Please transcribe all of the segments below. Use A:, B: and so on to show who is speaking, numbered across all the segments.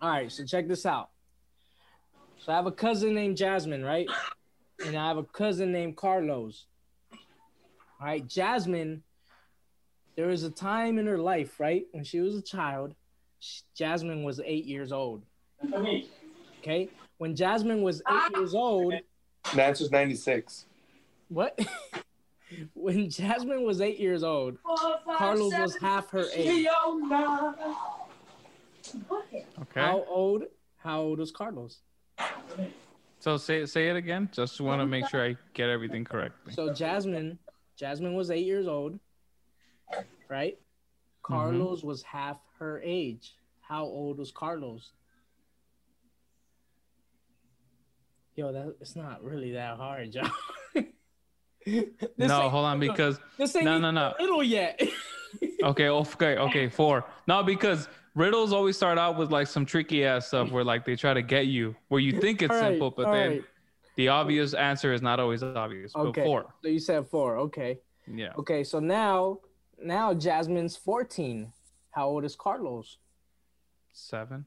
A: All right, so check this out. So I have a cousin named Jasmine, right? And I have a cousin named Carlos. All right, Jasmine, there was a time in her life, right? When she was a child, sh- Jasmine was eight years old. Okay? When Jasmine was eight years old,
B: The was 96.
A: what? when Jasmine was eight years old, Carlos was half her age.
C: Okay.
A: How old? How old was Carlos?
C: So say say it again. Just want to make sure I get everything correctly.
A: So Jasmine, Jasmine was eight years old, right? Mm-hmm. Carlos was half her age. How old was Carlos? Yo, that it's not really that hard, John.
C: No, hold on because
A: This ain't
C: no, no, no.
A: a riddle yet.
C: Okay, okay, okay, four. No, because riddles always start out with like some tricky ass stuff where like they try to get you where you think it's
A: All right,
C: simple, but then
A: right.
C: the obvious answer is not always obvious.
A: Okay.
C: Four.
A: So you said four. Okay.
C: Yeah.
A: Okay. So now, now Jasmine's fourteen. How old is Carlos?
C: Seven.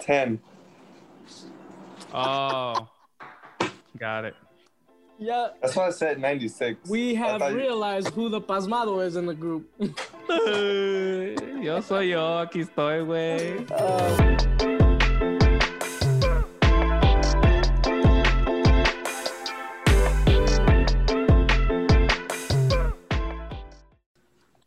B: 10.
C: Oh. Got it.
A: Yeah.
B: That's why I said 96.
A: We have
B: thought you-
A: realized who the pasmado is in the group.
C: yo soy yo, aquí estoy, güey. Uh,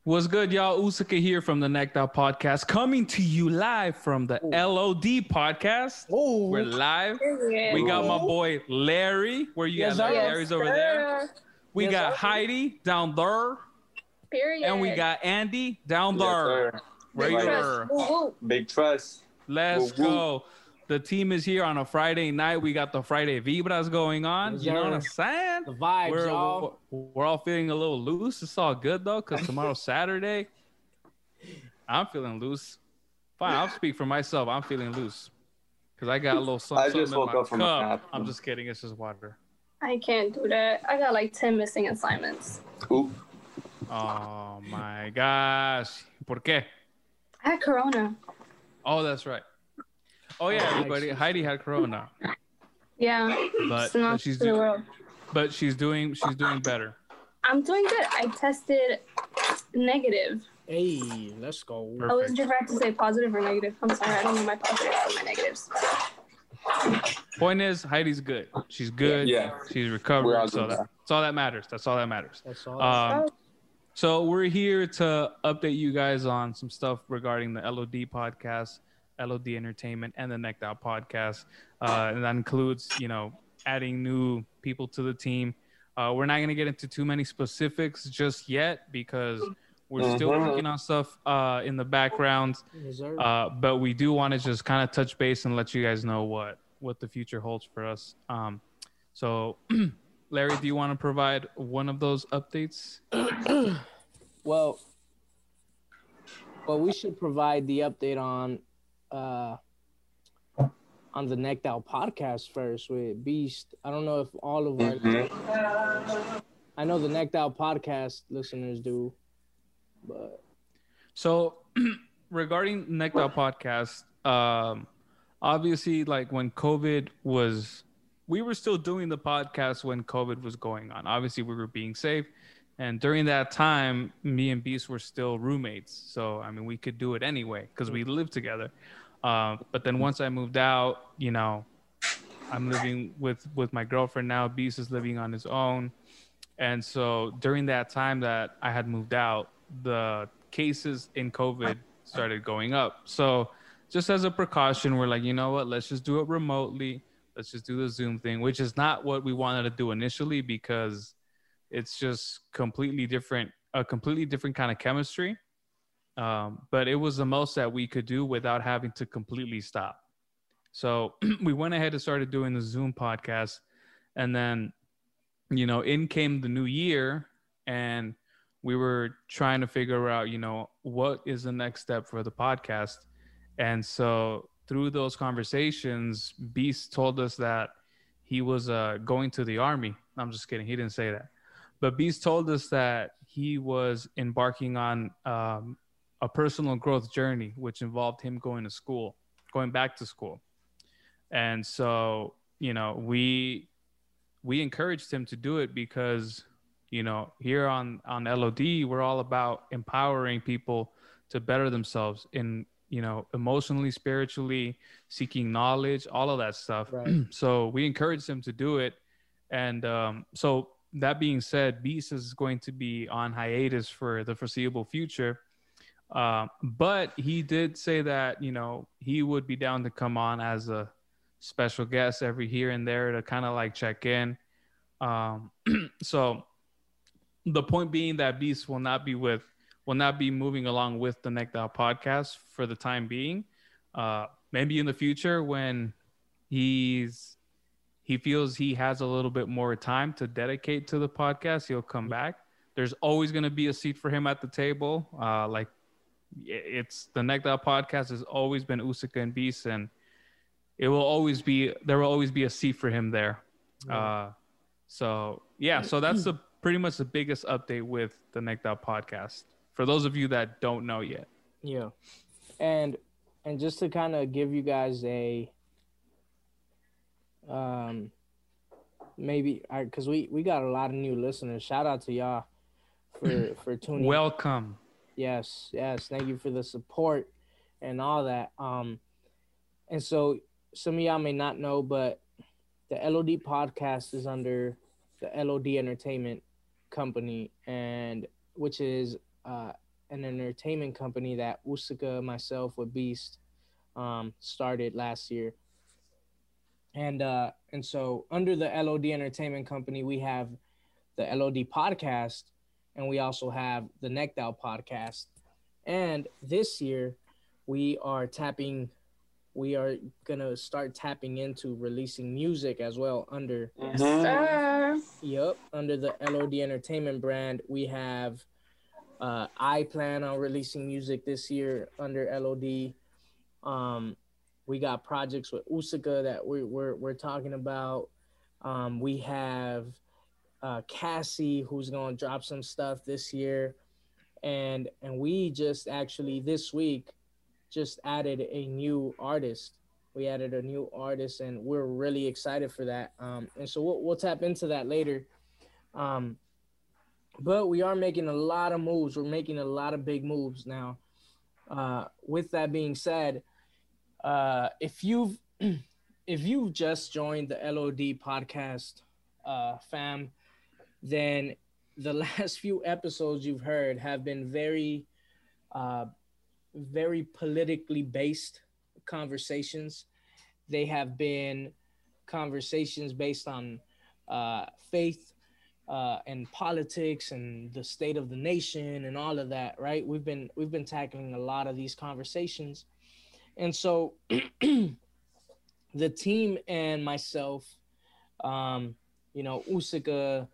C: What's good, y'all? Usaka here from the Necked Out Podcast, coming to you live from the LOD Podcast.
A: Oh,
C: We're live.
D: Period.
C: We got my boy Larry. Where you
A: Yes,
C: at? Larry?
A: sir.
C: Larry's over there. We
A: Yes,
C: got
A: sir.
C: Heidi down there,
D: Period.
C: and we got Andy down there.
B: sir.
C: Right
B: Right.
C: there.
D: Woo woo.
B: Big trust.
C: Let's
B: Woo, woo.
C: go. The team is here on a Friday night. We got the Friday Vibras going on.
A: Yes,
C: you know what I'm saying?
A: the vibes,
C: We're,
A: y'all.
C: we're all feeling a little loose. It's all good though, because tomorrow's Saturday. I'm feeling loose. Fine, I'll speak for myself. I'm feeling loose. Because I got a little something,
B: I just
C: something in
B: woke
C: my
B: up from a
C: cup.
B: nap.
C: I'm just kidding. It's just water.
D: I can't do that. I got like 10 missing assignments.
B: Oop.
C: Oh my gosh. ¿Por qué?
D: I had Corona.
C: Oh, that's right. Oh yeah,
A: Oh,
C: everybody. Heidi had corona,
D: Yeah.
C: but, but she's doing,
D: world.
C: but she's doing she's doing better.
D: I'm doing good. I tested negative.
A: Hey, let's go.
D: I wasn't sure if I have to say positive or negative. I'm sorry. I don't know my positives or my negatives.
C: Point is, Heidi's good. She's good.
B: Yeah.
C: She's
B: We're
C: recovered. So that, that's all that matters. That's all that matters.
A: That's all.
C: Um, so we're here to update you guys on some stuff regarding the LOD podcast, LOD Entertainment, and the Necked Out podcast, uh, and that includes, you know, adding new people to the team. Uh, we're not going to get into too many specifics just yet because we're still
B: Mhm.
C: working on stuff uh, in the background. Uh, but we do want to just kind of touch base and let you guys know what what the future holds for us. Um, so, Larry, do you want to provide one of those updates?
A: well, well, we should provide the update on uh on the Necked Out podcast first with Beast. I don't know if all of our
B: Mhm.
A: I know the Necked Out podcast listeners do, but
C: So, regarding Necked Out podcast, um, obviously, like when COVID was, we were still doing the podcast when COVID was going on. Obviously, we were being safe. And during that time, me and Beast were still roommates. So, I mean, we could do it anyway because we lived together. Uh, but then once I moved out, you know, I'm living with with my girlfriend now. Beast is living on his own, and so during that time that I had moved out, the cases in COVID started going up. So just as a precaution, we're like, you know what? Let's just do it remotely. Let's just do the Zoom thing, which is not what we wanted to do initially because it's just completely different, a completely different kind of chemistry. Um, but it was the most that we could do without having to completely stop. So we went ahead and started doing the Zoom podcast. And then, you know, in came the new year and we were trying to figure out, you know, what is the next step for the podcast. And so through those conversations, Beast told us that he was uh, going to the army. I'm just kidding. He didn't say that. But Beast told us that he was embarking on um, a personal growth journey, which involved him going to school, going back to school. And so, you know, we we encouraged him to do it because, you know, here on on LOD, we're all about empowering people to better themselves in, you know, emotionally, spiritually, seeking knowledge, all of that stuff.
A: Right.
C: so we encouraged him to do it. And um, so that being said, Beast is going to be on hiatus for the foreseeable future. Uh, but he did say that you know he would be down to come on as a special guest every here and there to kind of like check in. Um, so the point being that Beast will not be with will not be moving along with the Necked Out podcast for the time being. Uh, maybe in the future when he's he feels he has a little bit more time to dedicate to the podcast, he'll come back. There's always going to be a seat for him at the table. Uh, like it's the Necked Out podcast has always been Usika and Beast, and it will always be there will always be a seat for him there. Uh, so yeah, so that's the pretty much the biggest update with the Necked Out podcast. For those of you that don't know yet,
A: Yeah. And and just to kind of give you guys a um maybe I cuz we we got a lot of new listeners. Shout out to y'all for for tuning
C: welcome.
A: Yes, yes. Thank you for the support and all that. Um, and so some of y'all may not know, but the LOD podcast is under the LOD Entertainment Company, and which is uh, an entertainment company that Usika, myself, with Beast, um, started last year. And uh, and so under the LOD Entertainment Company, we have the LOD podcast, and we also have the Necked Out podcast. And this year, we are tapping, we are gonna start tapping into releasing music as well under,
B: Mhm.
D: Sir.
A: yep, under the LOD Entertainment brand. We have, uh, I plan on releasing music this year under LOD. Um, we got projects with Usika that we, we're we're talking about. Um, we have uh, Cassie, who's gonna drop some stuff this year, and and we just actually this week just added a new artist. We added a new artist, and we're really excited for that. Um, and so we'll we'll tap into that later. Um, but we are making a lot of moves. We're making a lot of big moves now. Uh, with that being said, uh, if you've if you've just joined the LOD podcast, uh, fam, then the last few episodes you've heard have been very, uh, very politically based conversations. They have been conversations based on uh, faith uh, and politics and the state of the nation and all of that. Right? We've been we've been tackling a lot of these conversations, and so the team and myself, um, you know, Usika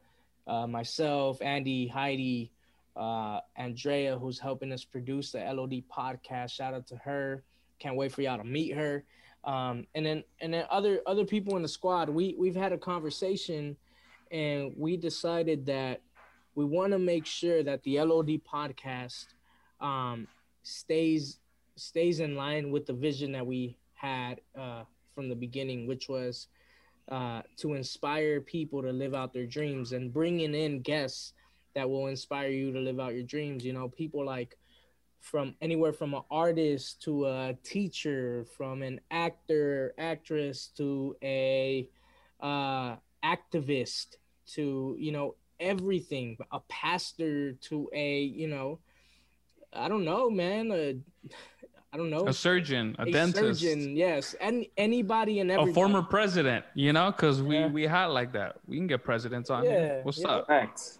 A: uh, myself, Andy, Heidi, uh, Andrea, who's helping us produce the LOD podcast. Shout out to her. Can't wait for y'all to meet her. Um, and then and then other other people in the squad. We we've had a conversation, and we decided that we want to make sure that the LOD podcast um, stays stays in line with the vision that we had uh, from the beginning, which was uh, to inspire people to live out their dreams and bringing in guests that will inspire you to live out your dreams. You know, people like from anywhere from an artist to a teacher, from an actor, actress to a uh, activist to you know everything, a pastor to a you know, I don't know, man. A, I don't know.
C: A surgeon, a,
A: a
C: dentist,
A: surgeon, yes, and anybody and everybody.
C: a former president. You know, because we
A: Yeah.
C: we had like that. We can get presidents on.
A: Yeah,
C: here. What's
A: yeah.
C: up?
B: Thanks.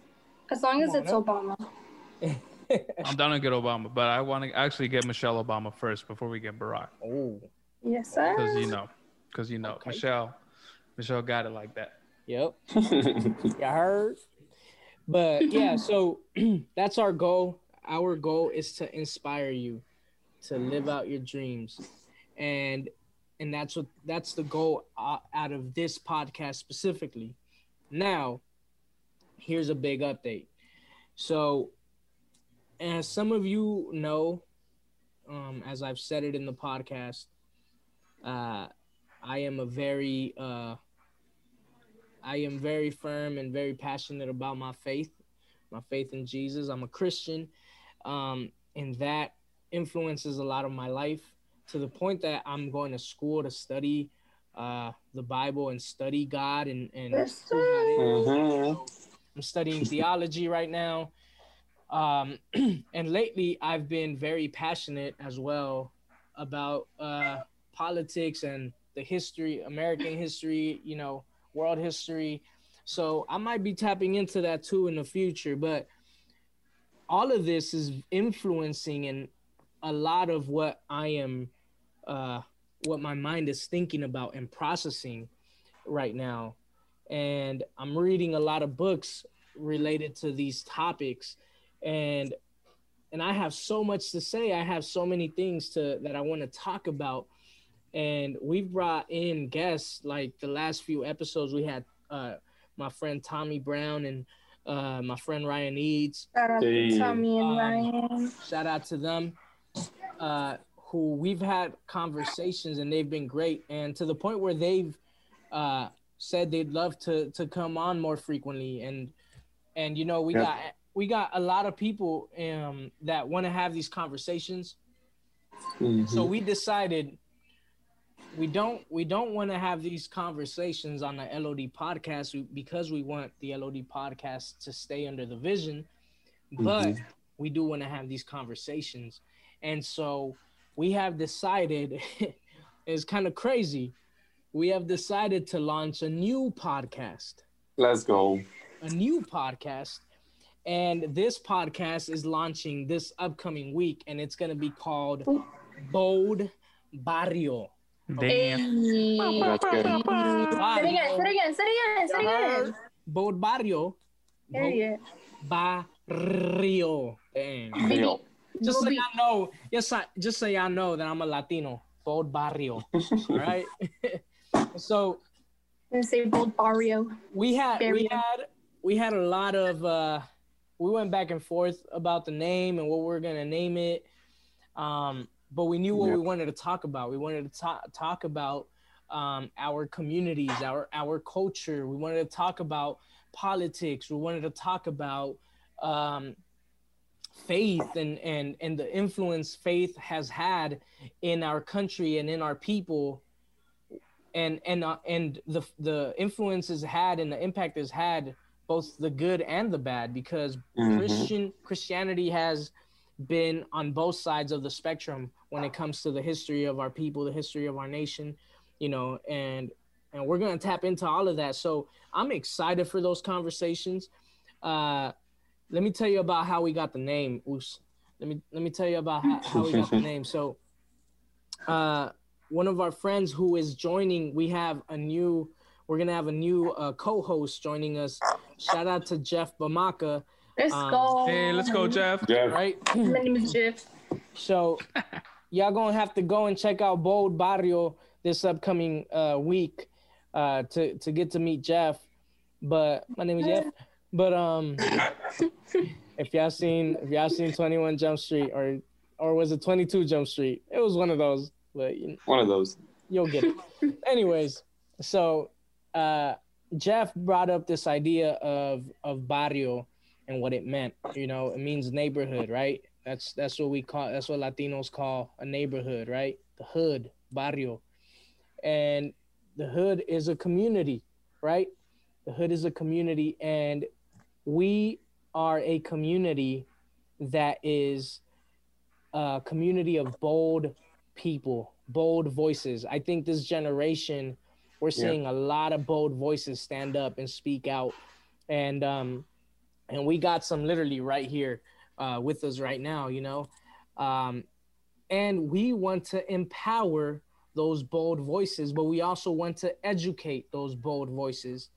D: As long as it's Obama.
C: I'm down to get Obama, but I want to actually get Michelle Obama first before we get Barack,
A: oh,
D: Yes, sir.
C: because you know, because you know,
A: Okay.
C: Michelle, Michelle got it like that.
A: yep. You heard? But yeah, so that's our goal. Our goal is to inspire you to live out your dreams. And and that's what that's the goal out of this podcast specifically. Now, here's a big update. So, as some of you know, um, as I've said it in the podcast, uh, I am a very, uh, I am very firm and very passionate about my faith, my faith in Jesus. I'm a Christian, um, and that influences a lot of my life to the point that I'm going to school to study uh, the Bible and study God and and
D: yes,
B: mm-hmm.
A: I'm studying theology right now. Um, and lately, I've been very passionate as well about uh, politics and the history, American history, you know, world history. So I might be tapping into that too in the future. But all of this is influencing and a lot of what I am, uh, what my mind is thinking about and processing right now and I'm reading a lot of books related to these topics and and I have so much to say. I have so many things to that I want to talk about. And we've brought in guests like the last few episodes we had uh my friend Tommy Brown and uh my friend Ryan Eads.
D: Shout out to Tommy and
A: Um,
D: Ryan.
A: Shout out to them. Uh who we've had conversations and they've been great. And to the point where they've uh said they'd love to to come on more frequently. And and you know we
B: Yep.
A: got we got a lot of people um that want to have these conversations.
B: Mhm.
A: so we decided we don't we don't want to have these conversations on the LOD podcast because we want the LOD podcast to stay under the vision. But we do want to have these conversations and so we have decided it's kind of crazy we have decided to launch a new podcast
B: Let's go.
A: a new podcast and this podcast is launching this upcoming week and it's going to be called bold barrio
C: Damn.
D: Hey.
B: That's good.
D: Say it again, say it again, say it again, say it again. Uh-huh.
A: bold barrio
D: Period.
A: barrio Damn.
B: Real.
A: Just so
D: Bobby.
A: y'all know yes I, just so y'all know that i'm a latino bold barrio right? so
D: And say bold barrio.
A: we had we had we had a lot of uh we went back and forth about the name and what we are gonna name it um but we knew what
B: Yep.
A: we wanted to talk about we wanted to talk talk about um our communities our our culture we wanted to talk about politics we wanted to talk about um faith and and and the influence faith has had in our country and in our people and and uh, and the the influence has had and the impact has had both the good and the bad because
B: Mhm.
A: Christian Christianity has been on both sides of the spectrum when it comes to the history of our people, the history of our nation, you know, and and we're gonna tap into all of that. So I'm excited for those conversations. Uh, let me tell you about how we got the name. Oos. Let me let me tell you about how, how we got the name. So, uh, one of our friends who is joining, we have a new. We're gonna have a new uh, co-host joining us. Shout out to Jeff Bamaka.
D: Let's
A: Um,
D: go.
C: Hey, let's go, Jeff.
B: Jeff.
A: Right.
D: My name is Jeff.
A: So y'all gonna have to go and check out Bold Barrio this upcoming uh, week uh, to to get to meet Jeff. But my name is Jeff. But um, if y'all seen if y'all seen Twenty One Jump Street or or was it Twenty Two Jump Street? It was one of those. But you,
B: One of those.
A: you'll get it. Anyways, so uh, Jeff brought up this idea of of barrio and what it meant. You know, it means neighborhood, right? That's that's what we call. That's what Latinos call a neighborhood, right? The hood, barrio, and the hood is a community, right? The hood is a community, and we are a community that is a community of bold people, bold voices. I think this generation, we're
B: Yeah.
A: seeing a lot of bold voices stand up and speak out, and um, and we got some literally right here uh, with us right now, you know, um, and we want to empower those bold voices, but we also want to educate those bold voices.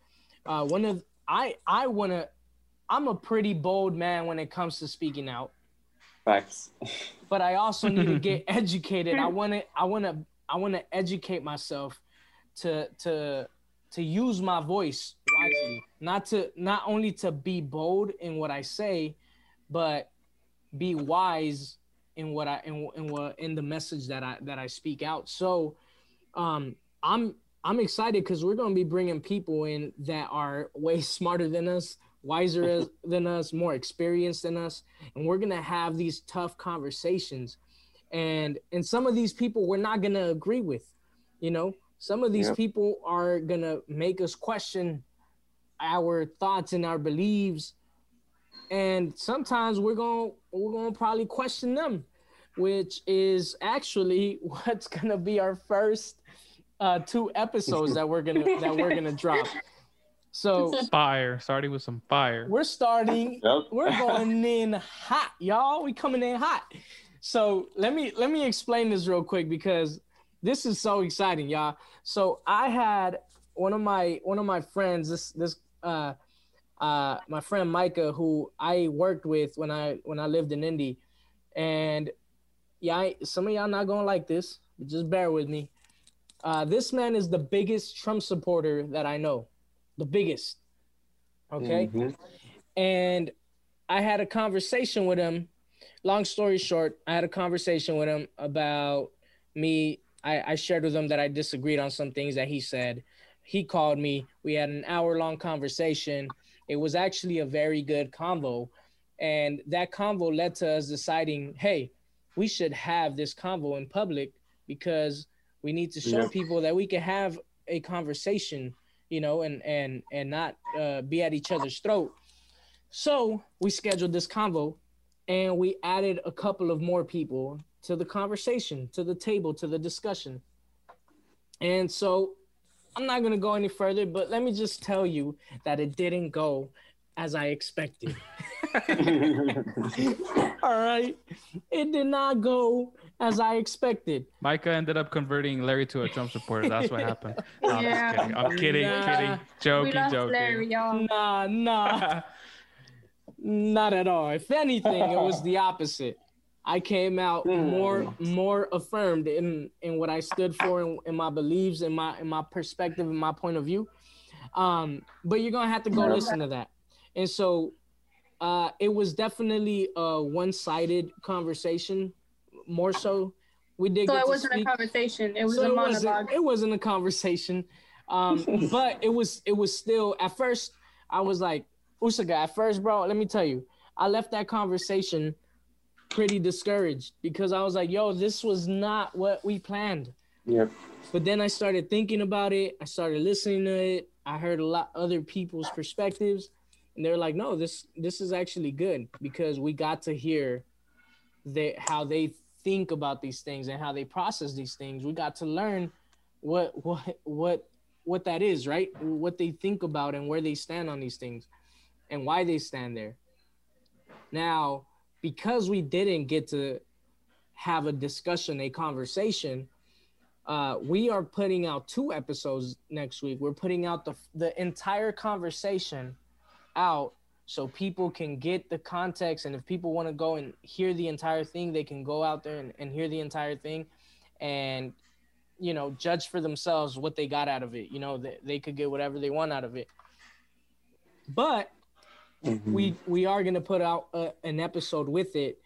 A: Uh, one of I I want to. I'm a pretty bold man when it comes to speaking out
B: Facts.
A: but I also need to get educated. I want to I want to I want to educate myself to to to use my voice wisely. Not to not only to be bold in what I say, but be wise in what I in, in what in the message that I that I speak out. So um I'm I'm excited because we're gonna be bringing people in that are way smarter than us, wiser than us, more experienced than us, and we're gonna have these tough conversations. And and some of these people we're not gonna agree with, you know. Some of these
B: Yep.
A: people are gonna make us question our thoughts and our beliefs, and sometimes we're gonna we're gonna probably question them, which is actually what's gonna be our first uh, two episodes that we're gonna that we're gonna drop. So
C: Fire. Starting with some fire.
A: we're starting
B: Yep.
A: we're going in hot, y'all. We coming in hot. So let me let me explain this real quick because this is so exciting, y'all. So I had one of my one of my friends, this this uh uh my friend Micah, who I worked with when I when I lived in Indy, and yeah, I, some of y'all not gonna like this, but just bear with me. Uh, this man is the biggest Trump supporter that I know, the biggest. Okay
B: Mhm.
A: and I had a conversation with him. Long story short, I had a conversation with him about me. I, I shared with him that I disagreed on some things that he said. He called me. We had an hour long conversation. It was actually a very good convo. And that convo led to us deciding hey, we should have this convo in public because we need to show
B: Yeah.
A: people that we can have a conversation, you know, and and and not uh, be at each other's throat. So we scheduled this convo and we added a couple of more people to the conversation, to the table, to the discussion. And so I'm not going to go any further, but let me just tell you that it didn't go as I expected. All right. It did not go as I expected.
C: Micah ended up converting Larry to a Trump supporter. That's what happened. No, I'm
D: Yeah.
C: just kidding. I'm kidding,
A: Nah.
C: kidding. Joking, joking.
D: Larry, y'all.
A: Nah, nah. Not at all. If anything, it was the opposite. I came out more more affirmed in in what I stood for in, in my beliefs in my in my perspective in my point of view. Um, but you're gonna have to go listen to that. And so uh it was definitely a one-sided conversation, more so. We did
D: So
A: get
D: it
A: to
D: wasn't
A: speak-
D: a conversation. It was
A: so
D: a
A: it wasn't,
D: monologue.
A: it wasn't a conversation um but it was it was still at first i was like usaga at first bro let me tell you i left that conversation pretty discouraged because i was like yo this was not what we planned
B: Yep.
A: but then i started thinking about it i started listening to it i heard a lot other people's perspectives and they're like no this this is actually good because we got to hear they how they think about these things and how they process these things. We got to learn what what what what that is right? What they think about and where they stand on these things and why they stand there. Now because we didn't get to have a discussion a conversation uh, we are putting out two episodes next week. We're putting out the the entire conversation out so people can get the context. And if people want to go and hear the entire thing they can go out there and, and hear the entire thing and you know judge for themselves what they got out of it. You know they, they could get whatever they want out of it. But
B: Mhm.
A: we we are going to put out a, an episode with it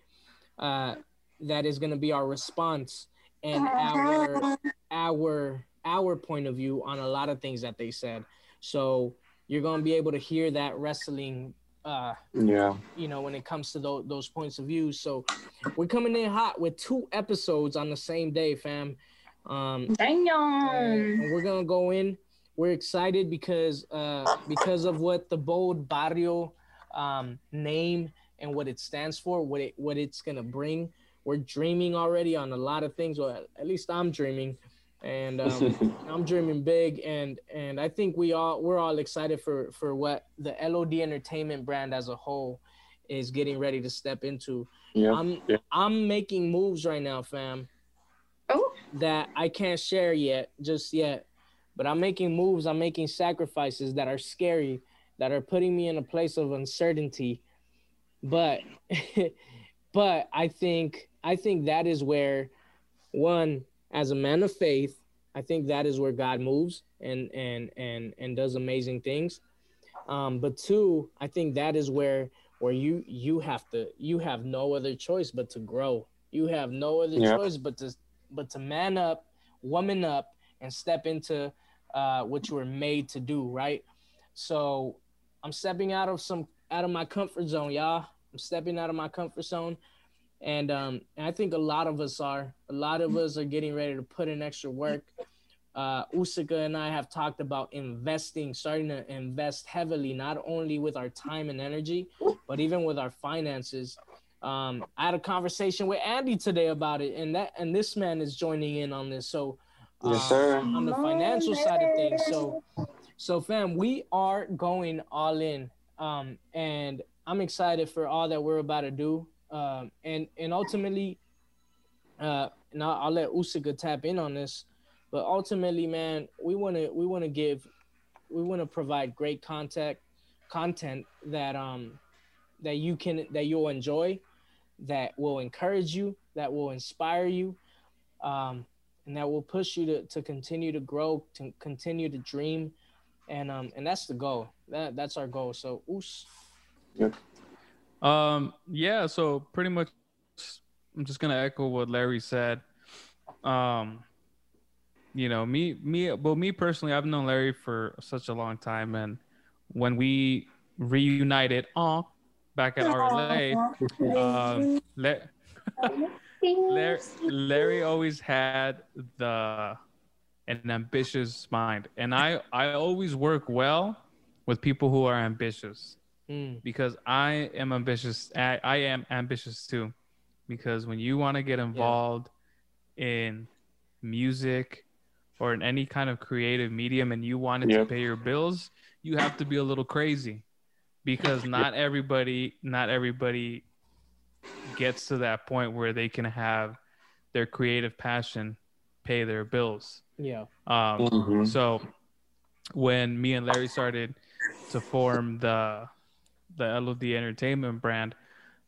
A: uh that is going to be our response and our our our point of view on a lot of things that they said. So you're going to be able to hear that wrestling uh
B: Yeah.
A: you know when it comes to those, those points of view so we're coming in hot with two episodes on the same day fam um
D: Damn.
A: and we're gonna go in. We're excited because uh, because of what the bold barrio um, name and what it stands for, what it what it's gonna bring. We're dreaming already on a lot of things. Well, at least I'm dreaming, and um, I'm dreaming big. And and I think we all we're all excited for for what the LOD Entertainment brand as a whole is getting ready to step into.
B: Yep.
A: I'm
B: Yeah.
A: I'm making moves right now, fam
D: Oh,
A: that I can't share yet, just yet. But I'm making moves, I'm making sacrifices that are scary, that are putting me in a place of uncertainty. But but I think I think that is where one as a man of faith, I think that is where God moves and and and and does amazing things. Um, but two, I think that is where where you you have to you have no other choice but to grow You have no other
B: Yeah.
A: choice but to but to man up, woman up, and step into uh, what you were made to do, right? So I'm stepping out of some out of my comfort zone, y'all. I'm stepping out of my comfort zone. And um, and I think a lot of us are. A lot of us are getting ready to put in extra work. Uh, Usika and I have talked about investing, starting to invest heavily, not only with our time and energy, but even with our finances. Um, I had a conversation with Andy today about it, and that and this man is joining in on this. So,
B: Yes,
A: uh,
B: sir.
A: on the financial side of things. So, so fam, we are going all in, um, and I'm excited for all that we're about to do, um, and and ultimately, uh, now I'll let Usika tap in on this, but ultimately, man, we want to we want to give, we want to provide great content, content that um, that you can that you'll enjoy, that will encourage you, that will inspire you, um, and that will push you to to continue to grow, to continue to dream, and um, and that's the goal. That that's our goal. So, Us.
C: Um, yeah, so pretty much I'm just gonna echo what Larry said. Um, you know, me me well me personally, I've known Larry for such a long time and when we reunited oh, back at RLA, um, Le- Larry, Larry always had the an ambitious mind, and I I always work well with people who are ambitious
A: Mm,
C: because I am ambitious. I, I am ambitious too, because when you want to get involved in music or in any kind of creative medium, and you wanted to pay your bills, you have to be a little crazy, because not everybody, not everybody gets to that point where they can have their creative passion pay their bills.
A: yeah.
C: Um,
B: Mhm.
C: so when me and Larry started to form the the LOD Entertainment brand,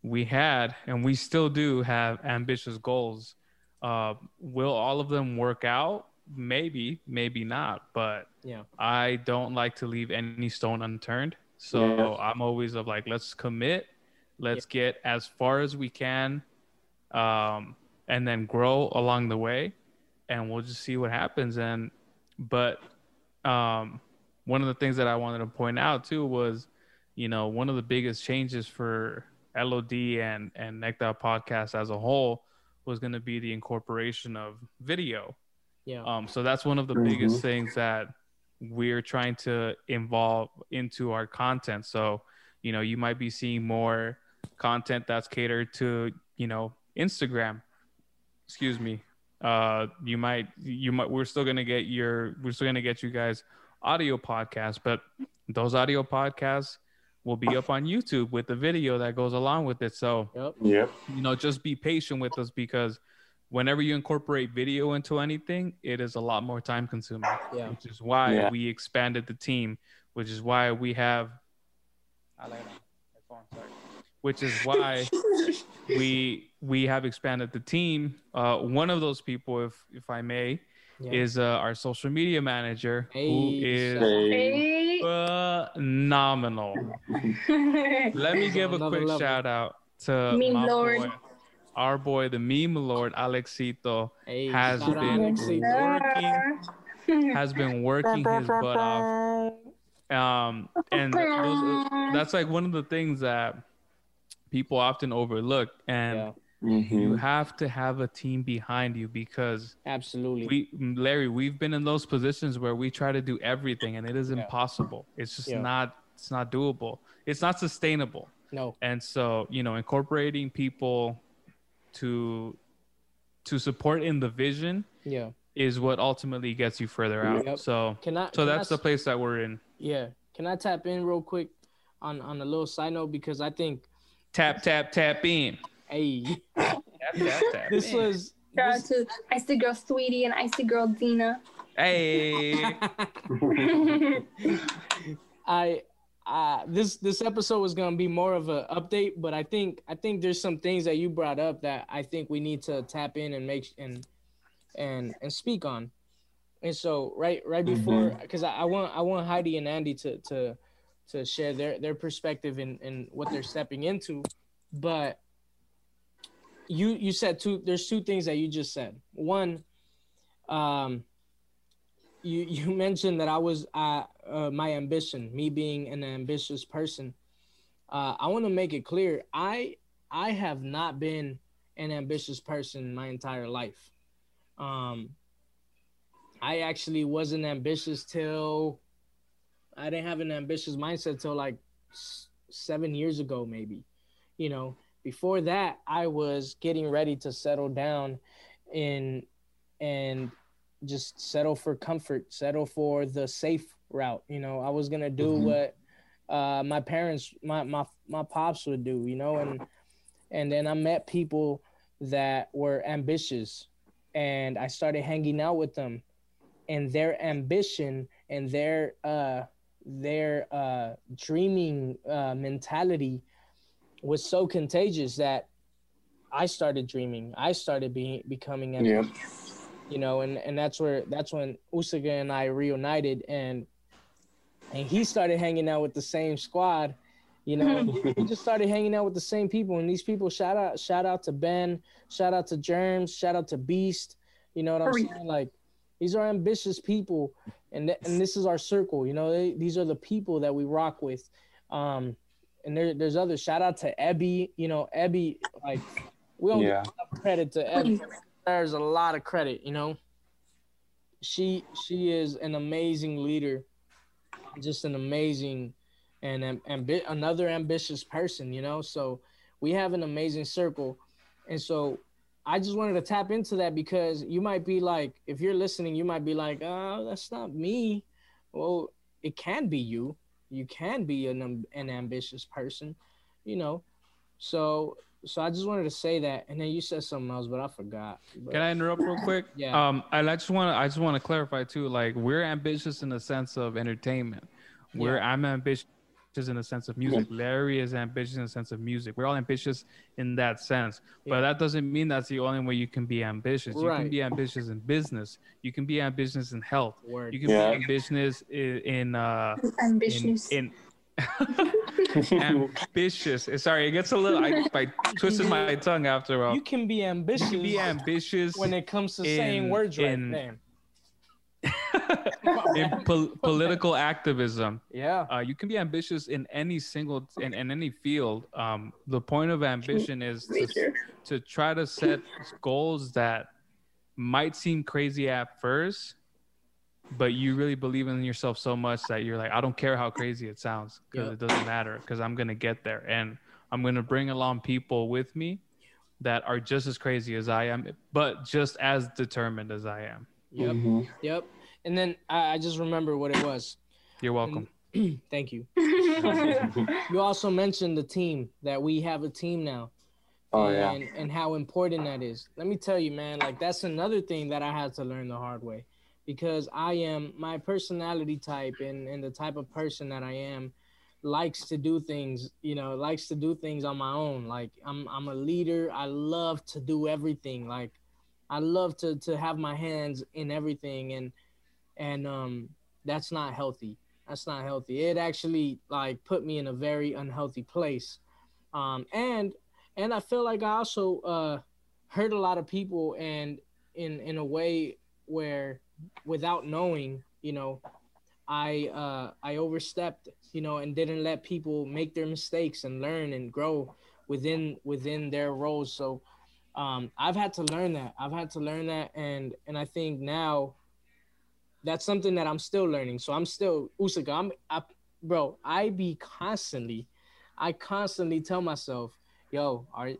C: we had and we still do have ambitious goals. Uh, will all of them work out? Maybe, maybe not. But
A: Yeah.
C: I don't like to leave any stone unturned. So
B: Yeah.
C: I'm always of like, let's commit, let's get as far as we can, um, and then grow along the way, and we'll just see what happens. And but um, one of the things that I wanted to point out too was, you know, one of the biggest changes for LOD and and Nectar podcast as a whole was going to be the incorporation of video.
A: Yeah.
C: Um, so that's one of the biggest things that we're trying to involve into our content. So, you know, you might be seeing more content that's catered to, you know, Instagram. Excuse me. Uh, you might, you might, we're still gonna get your, we're still gonna get you guys audio podcasts, but those audio podcasts will be up on YouTube with the video that goes along with it. So,
A: Yep.
B: Yep.
C: you know, just be patient with us because whenever you incorporate video into anything, it is a lot more time consuming.
A: Yeah.
C: Which is why
B: Yeah.
C: we expanded the team, which is why we have I like that. My which is why we we have expanded the team. Uh, one of those people, if if I may,
A: Yeah.
C: is uh, our social media manager who
A: Hey,
C: is
B: Hey.
D: Hey.
C: phenomenal. Let me give a quick
A: level.
C: shout out to
D: Meme
C: my
D: lord.
C: boy, our boy, the meme lord Alexito,
A: Hey,
C: has been
A: Alexei.
C: working has been working his butt off. Um, and those, that's like one of the things that people often overlook. And
A: Yeah,
C: you
B: Mhm.
C: have to have a team behind you because
A: absolutely.
C: we, Larry, we've been in those positions where we try to do everything and it is
A: Yeah.
C: impossible. It's just
A: Yeah.
C: not, it's not doable. It's not sustainable.
A: no.
C: and so you know incorporating people to to support in the vision
A: Yeah.
C: is what ultimately gets you further out
A: Yep.
C: so
A: Can I?
C: so
A: can I
C: that's the place that we're in
A: Yeah. Can I tap in real quick on on a little side note because I think
C: tap tap tap in
A: hey
C: tap tap tap
A: this
C: in.
A: was
D: Shout out
A: this,
D: to Icy Girl Sweetie and Icy Girl Dina.
C: hey
A: I uh this this episode was gonna be more of a update, but I think I think there's some things that you brought up that I think we need to tap in and make and and and speak on. And so right right before because I, I want I want Heidi and Andy to to to share their their perspective and and what they're stepping into, but you you said two. There's two things that you just said. One, um, you you mentioned that I was uh, uh my ambition, me being an ambitious person. Uh, I want to make it clear. I I have not been an ambitious person my entire life. Um, I actually wasn't ambitious till I didn't have an ambitious mindset till like seven years ago, maybe. You know, before that, I was getting ready to settle down in and just settle for comfort, settle for the safe route. You know, I was gonna do
B: Mhm.
A: what uh, my parents, my my my pops would do. You know, and and then I met people that were ambitious, and I started hanging out with them, and their ambition and their uh their uh dreaming uh mentality was so contagious that I started dreaming. I started being becoming
B: Yeah.
A: you know, and and that's where that's when Usaga and I reunited, and and he started hanging out with the same squad, you know. we just started hanging out with the same people, and these people shout out shout out to Ben, shout out to Germs, shout out to Beast, you know what I'm saying? Like these are ambitious people, and th- and this is our circle, you know. They, these are the people that we rock with, um, and there, there's others. Shout out to Ebby, you know, Ebby, like we don't
B: Yeah.
A: give credit to Ebby there's a lot of credit, you know. She she is an amazing leader, just an amazing and am- ambi- another ambitious person, you know. So we have an amazing circle, and so I just wanted to tap into that because you might be like, if you're listening, you might be like, oh, that's not me. Well, it can be you. You can be an an ambitious person, you know. So so I just wanted to say that, and then you said something else, but I forgot. But-
C: Can I interrupt real quick?
A: Yeah.
C: Um, I just want to I just want to clarify too. Like we're ambitious in the sense of entertainment. We're I'm ambitious in the sense of music. Larry is ambitious in the sense of music. We're all ambitious in that sense.
A: Yeah.
C: But that doesn't mean that's the only way you can be ambitious. You can be ambitious in business. You can be ambitious in health.
A: Word.
C: You can
B: Yeah.
C: be ambitious in, in uh in,
D: Ambitious.
C: in ambitious. Sorry, it gets a little. I, I twisted my tongue after all.
A: you can be ambitious
C: You can be ambitious
A: when it comes to saying
C: in-
A: words right.
C: in-
A: Damn.
C: in pol- political activism.
A: Yeah.
C: Uh, you can be ambitious in any single in, in any field. Um, the point of ambition is to, to try to set goals that might seem crazy at first, but you really believe in yourself so much that you're like, I don't care how crazy it sounds because
A: Yeah.
C: it doesn't matter because I'm gonna get there and I'm gonna bring along people with me that are just as crazy as I am, but just as determined as I am.
A: Yep.
B: Mhm.
A: Yep. And then I, I just remember what it was.
C: You're welcome.
A: Thank you. You also mentioned the team that we have a team now.
B: Oh yeah.
A: and, and how important that is. Let me tell you, man, like that's another thing that I had to learn the hard way because I am my personality type and, and the type of person that I am likes to do things, you know, likes to do things on my own. Like I'm I'm a leader. I love to do everything. Like I love to to have my hands in everything and and um that's not healthy. That's not healthy. It actually like put me in a very unhealthy place. Um and and I feel like I also uh, hurt a lot of people, and in in a way where, without knowing, you know, I uh, I overstepped, you know, and didn't let people make their mistakes and learn and grow within within their roles. So um, I've had to learn that. I've had to learn that, and and I think now that's something that I'm still learning. So I'm still Usaka. I'm I, bro. I be constantly, I constantly tell myself yo, are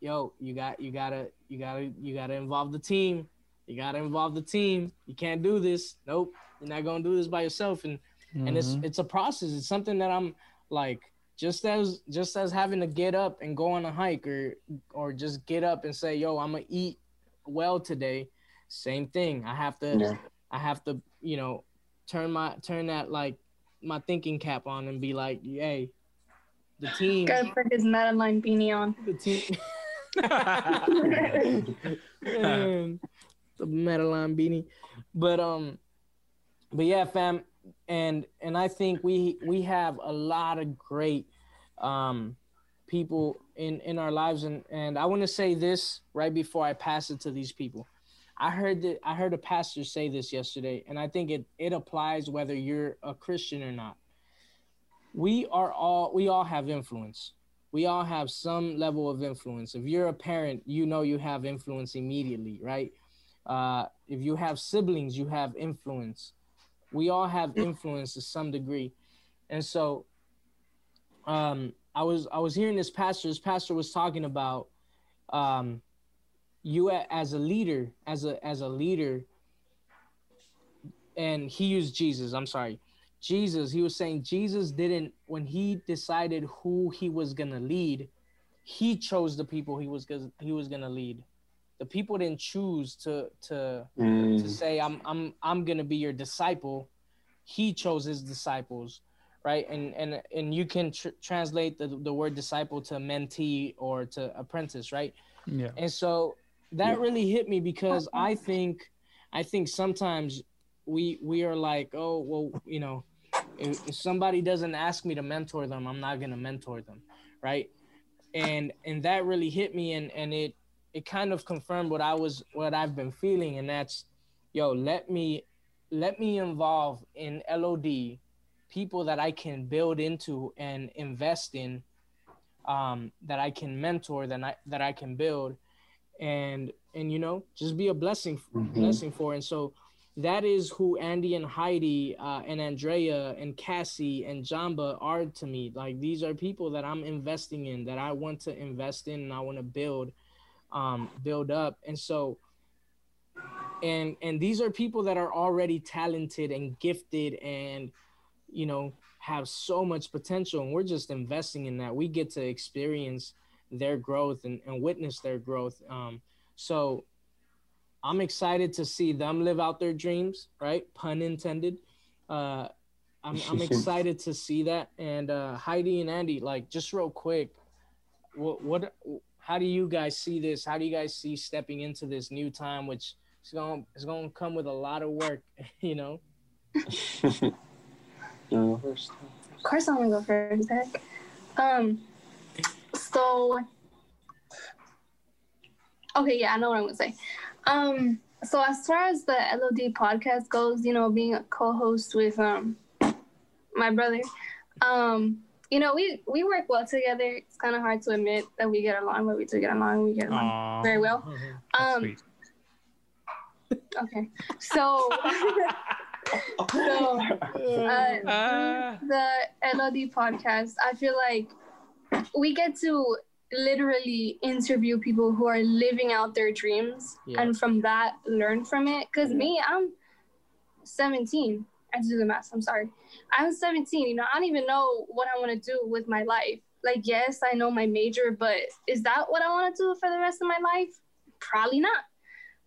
A: yo, you got you gotta you gotta you gotta involve the team. You gotta involve the team. You can't do this. Nope. You're not gonna do this by yourself. And and it's
C: Mhm.
A: it's a process. It's something that I'm like just as just as having to get up and go on a hike or or just get up and say, yo, I'm gonna eat well today. Same thing. I have to
B: Yeah.
A: I have to, you know, turn my turn that like my thinking cap on and be like, hey, the team
D: Gotta put his Madeline beanie on.
A: the team. The Madeline beanie, but um, but yeah, fam, and and I think we we have a lot of great um people in in our lives and and I want to say this right before I pass it to these people. I heard that I heard a pastor say this yesterday and I think it it applies whether you're a Christian or not. We are all we all have influence. We all have some level of influence. If you're a parent, you know you have influence immediately, right? Uh, if you have siblings, you have influence. We all have influence to some degree, and so um, I was I was hearing this pastor. This pastor was talking about um, you as a leader, as a as a leader, and he used Jesus. I'm sorry, Jesus. He was saying Jesus didn't when he decided who he was gonna lead, he chose the people he was gonna he was gonna lead. The people didn't choose to to to
B: Mm.
A: say I'm I'm I'm gonna be your disciple. He chose his disciples, right? And and and you can tr- translate the the word disciple to mentee or to apprentice, right?
C: Yeah.
A: And so that
B: Yeah.
A: really hit me because I think I think sometimes we we are like, oh well, you know, if, if somebody doesn't ask me to mentor them, I'm not gonna mentor them, right? And and that really hit me and and it it kind of confirmed what I was what I've been feeling, and that's yo, let me let me involve in LOD people that I can build into and invest in um, that I can mentor that I that I can build and and you know just be a blessing
B: Mhm.
A: blessing for and so that is who Andy and Heidi uh, and Andrea and Cassie and Jamba are to me. Like these are people that I'm investing in that I want to invest in and I want to build um, build up. And so and and these are people that are already talented and gifted and you know have so much potential and we're just investing in that. We get to experience their growth and, and witness their growth. Um, so i'm excited to see them live out their dreams right? Pun intended. Uh, I'm, I'm excited to see that. And uh, heidi and andy like just real quick what, what how do you guys see this how do you guys see stepping into this new time which is going is going to come with a lot of work you know
B: Yeah.
D: Of course, I'm gonna go first, Zach. Um, so okay, yeah, I know what I'm gonna say. Um, so as far as the LOD podcast goes, you know, being a co-host with um my brother, um, you know, we we work well together. It's kind of hard to admit that we get along, but we do get along. We get along
C: Aw,
D: very well.
C: that's
D: Um,
C: sweet.
D: okay, so so uh,
C: Ah.
D: the LOD podcast, I feel like we get to literally interview people who are living out their dreams
A: Yeah.
D: and from that learn from it. Because me, I'm 17. I have to do the math. I'm sorry. I'm 17. You know, I don't even know what I want to do with my life. Like, yes, I know my major, but is that what I want to do for the rest of my life? Probably not.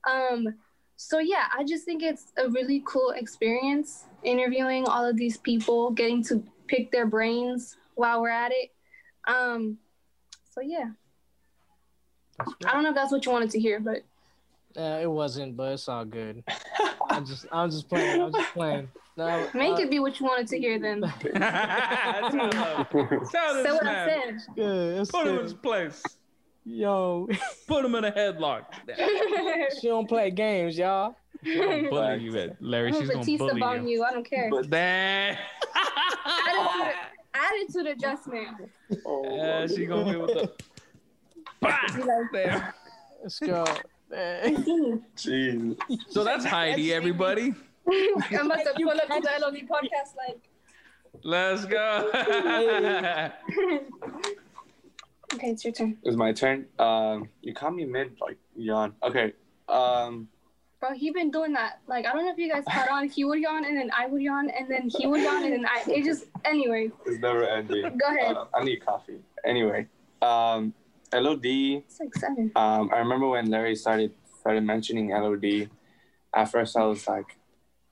D: Um, so yeah, I just think it's a really cool experience interviewing all of these people, getting to pick their brains while we're at it. Um, so yeah, I don't know if that's what you wanted to hear, but
A: Uh, it wasn't, but it's all good. I'm just, I'm just playing. I'm just playing. No,
D: make
A: uh,
D: it be what you want it to hear. Then
C: That's what I love. Tell
D: say what I said.
A: good. It's
C: Put him in his place.
A: Yo,
C: Put him in a headlock.
A: she don't play games, y'all.
C: She's gonna bully you, man. Larry.
D: I'm
C: She's gonna bully you.
D: you. I don't care.
B: But-
C: Damn.
D: Attitude, attitude adjustment.
B: Oh,
C: Yeah, she gonna be with the. Bah!
D: Be like,
C: There.
A: Let's go. Man.
B: Jeez.
C: So that's Heidi, everybody.
D: I'm about to pull up to the LOD podcast like.
C: Let's go.
D: okay, it's your turn.
B: It's my turn. Um, you caught me mid like yawn. Okay. Um,
D: Bro, he been doing that. Like, I don't know if you guys caught on. He would yawn, and then I would yawn, and then he would yawn, and then I. It just, anyway.
B: it's never ending.
D: Go ahead.
B: Uh, I need coffee. Anyway, um, LOD.
D: It's like seven.
B: Um, I remember when Larry started started mentioning LOD. At first, I was like,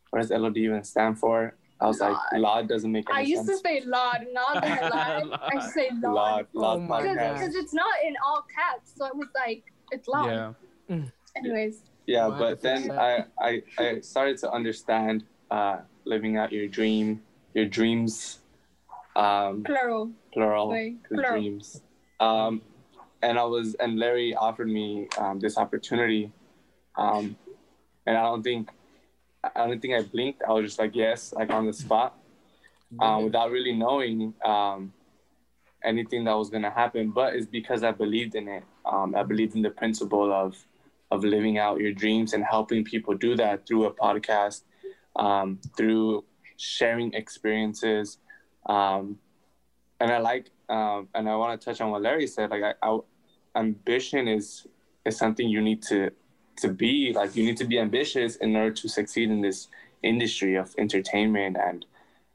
B: "What does LOD even stand for?" I was like, LOD doesn't make any sense.
D: I used to say LOD, not that Lord. I used to say LOD.
B: Law, law
A: Oh my
D: Because
A: God.
B: podcast.
D: it's not in all caps, so it was like, it's Lord.
C: yeah.
D: Anyways,
B: Yeah,
A: Wow,
B: but then I, I I started to understand uh, living out your dream, your dreams, um,
D: plural.
B: plural,
D: Wait, plural.
B: dreams. Um, and I was, and Larry offered me um, this opportunity. Um, and I don't think, I don't think I blinked. I was just like, yes, like on the spot, um, without really knowing um, anything that was going to happen. But it's because I believed in it. Um, I believed in the principle of, of living out your dreams and helping people do that through a podcast, um, through sharing experiences. Um, and I like, um, and I want to touch on what Larry said. Like, I, I, ambition is is something you need to to be. Like, you need to be ambitious in order to succeed in this industry of entertainment and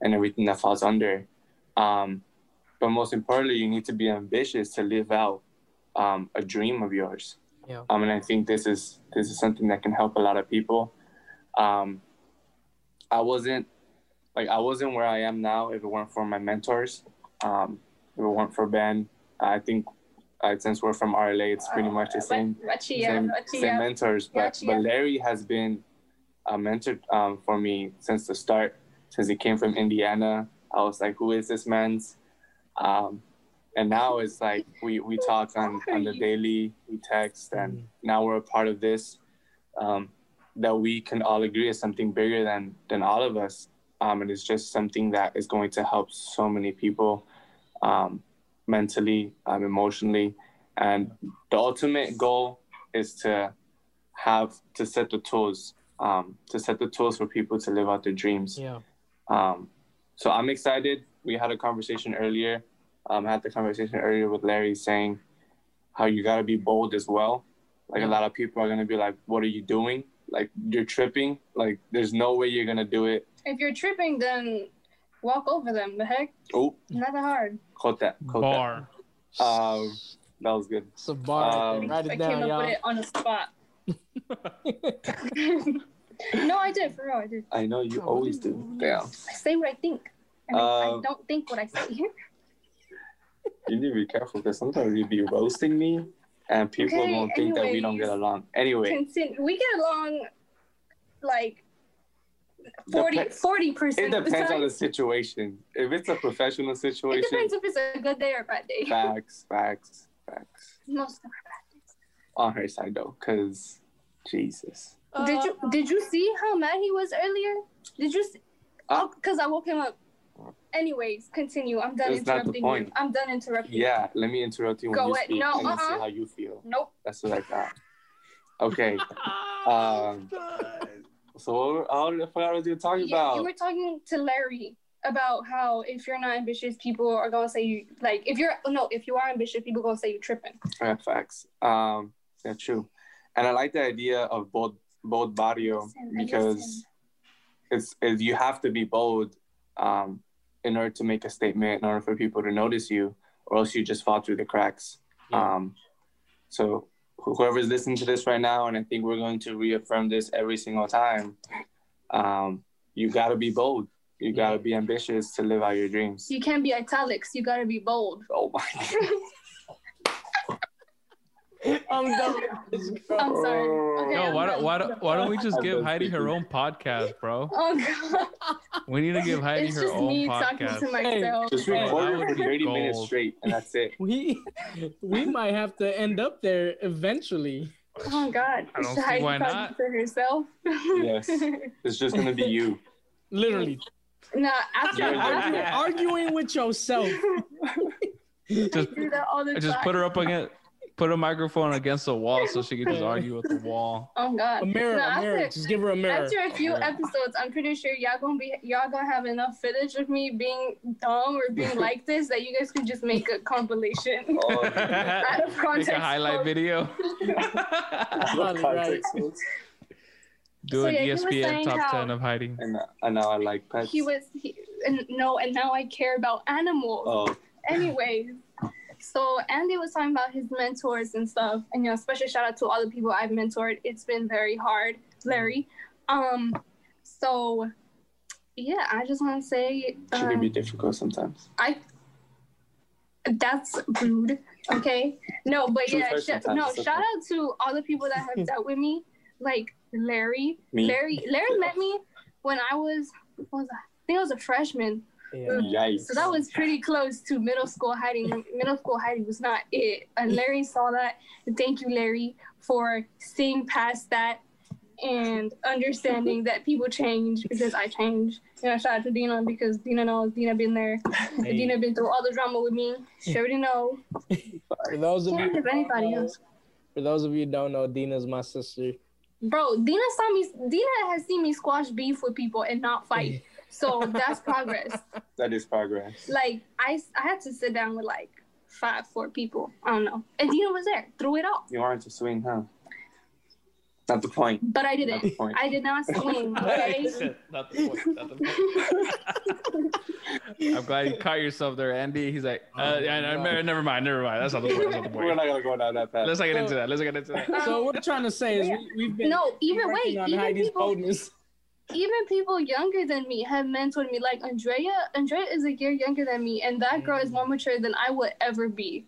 B: and everything that falls under. Um, but most importantly, you need to be ambitious to live out um, a dream of yours.
A: Yeah.
B: Um, and I think this is this is something that can help a lot of people. Um, I wasn't like I wasn't where I am now if it weren't for my mentors. Um, if it weren't for Ben, I think uh, since we're from RLA, it's pretty much the same
D: Rachia,
B: same,
D: Rachia.
B: same mentors. But but Larry has been a mentor um, for me since the start. Since he came from Indiana, I was like, "Who is this man's?" Um, and now it's like we we talk on on the daily, we text, and now we're a part of this. Um, that we can all agree is something bigger than than all of us, um, and it's just something that is going to help so many people, um, mentally, um, emotionally, and the ultimate goal is to have to set the tools um, to set the tools for people to live out their dreams.
A: Yeah.
B: Um, so I'm excited. We had a conversation earlier. Um, I had the conversation earlier with Larry saying how you got to be bold as well. Like a lot of people are gonna be like, "What are you doing? Like you're tripping. Like there's no way you're gonna do it."
D: If you're tripping, then walk over them. The heck?
B: Oh,
D: Not that hard.
B: Quote that.
C: Bar.
B: that. Um, that was good.
A: It's a bar.
B: Um,
A: there. Write
D: I
A: it
D: came
A: down,
D: up
A: y'all.
D: with it on the spot. no, I did. For real, I did.
B: I know you
A: Oh,
B: always do. Yeah.
D: I say what I think. And I, I
B: Um,
D: don't think what I say.
B: You need to be careful because sometimes you be roasting me, and people
D: Okay,
B: won't think that we don't get along. Anyway,
D: Continue. We get along like 40
B: Dep-
D: percent.
B: it depends on the situation. If it's a professional
D: It
B: situation,
D: depends if it's a good day or a bad day.
B: facts, facts, facts.
D: Most of them are bad days.
B: On her side though, because Jesus.
D: Did you did you see how mad he was earlier? Did you? See?
B: Uh,
D: Oh, because I woke him up. Anyways, continue. I'm done
B: That's not the
D: interrupting you. I'm done interrupting. you.
B: Yeah, let me interrupt you when
D: Go
B: you
D: ahead.
B: speak
D: No,
B: and then see
D: uh-uh.
B: how you feel.
D: Nope.
B: That's what I thought. Okay. Um, so I forgot what you were talking
D: Yeah,
B: about.
D: you were talking to Larry about how if you're not ambitious, people are gonna say you like if you're no if you are ambitious, people gonna say you tripping.
B: Yeah, facts. Um, yeah, true. And I like the idea of bold, bold barrio because it's, it's you have to be bold um, in order to make a statement, in order for people to notice you, or else you just fall through the cracks.
A: Yeah.
B: Um, so wh- whoever's listening to this right now, and I think we're going to reaffirm this every single time, um, you got to be bold. You got to be ambitious to live out your dreams.
D: You can't be italics. You gotta be bold.
B: Oh my!
A: I'm done. with this, bro.
D: I'm sorry. Okay,
C: No,
D: I'm
C: why
D: done.
C: don't, why don't, why don't we just give Heidi her own podcast, bro?
D: Oh god.
C: We need to give Heidi
D: it's
C: her
D: just
C: own
D: me talking to myself.
B: Just record it for
C: be
B: 30 minutes straight, and that's it.
A: We we might have to end up there eventually.
D: Oh, oh god.
C: I don't
D: Should
C: see why not.
D: for herself.
B: Yes. It's just gonna be you.
A: Literally.
D: No, after,
B: Yeah,
A: Argu-
D: after
A: arguing with yourself.
C: Just,
D: I do that all the
C: just
D: time.
C: put her up against, put a microphone against the wall so she can just argue with the wall.
D: Oh god.
A: A mirror,
D: Nah,
A: a mirror.
D: after-
A: Just give her a mirror.
D: After a few
C: Yeah.
D: episodes, I'm pretty sure y'all gonna be y'all gonna have enough footage of me being dumb or being like this that you guys could just make a compilation.
B: Oh,
D: Out of
C: Make a highlight
D: post.
C: video.
A: Probably right.
C: Do
D: So,
C: an
D: yeah,
C: ESPN top
D: how-
C: 10 of Heidi.
B: And, uh, and now I like pets.
D: He was he, and no, and now I care about animals.
B: Oh,
D: Anyways, so Andy was talking about his mentors and stuff, and you know, special shout out to all the people I've mentored. It's been very hard, Larry. Um, so yeah, I just want to say
B: she can be
D: um,
B: difficult sometimes.
D: I. That's rude. Okay. No, but yeah, sh- no. Shout out to all the people that have dealt with me, like Larry.
B: Me.
D: Larry. Larry met me when I was. What was that? I think I was a freshman.
A: Yeah. Mm.
B: Yikes.
D: So that was pretty close to middle school Heidi. Middle school Heidi was not it. And mm. Larry saw that. Thank you, Larry, for seeing past that and understanding that people change because I change. You know, shout out to Dina because Dina knows Dina been there.
A: Hey.
D: Dina been through all the drama with me. She already know.
A: For those of
D: Can't
A: you,
D: give anybody else.
A: for those of you who don't know, Dina's my sister.
D: Bro, Dina saw me. Dina has seen me squash beef with people and not fight. So that's progress.
B: That is progress.
D: Like I, I had to sit down with like five, four people. I don't know. And Dina was there through it all.
B: You aren't a swing, huh? Not the point.
D: But I
B: Not the
D: didn't.
B: point.
D: I did not swing. Okay.
C: Not the point. Not the point. I'm glad you caught yourself there, Andy. He's like, uh, yeah, no, never, never mind, never mind. That's not the point. That's not the point.
B: We're not gonna go down that path.
C: Let's not get into that. Let's not get into that.
A: So what we're trying to say is we, we've been
D: No, even
A: working
D: wait, even
A: Heidi's
D: people,
A: boldness.
D: Even people younger than me have mentored me. Like Andrea, Andrea is a year younger than me, and that girl is more mature than I would ever be.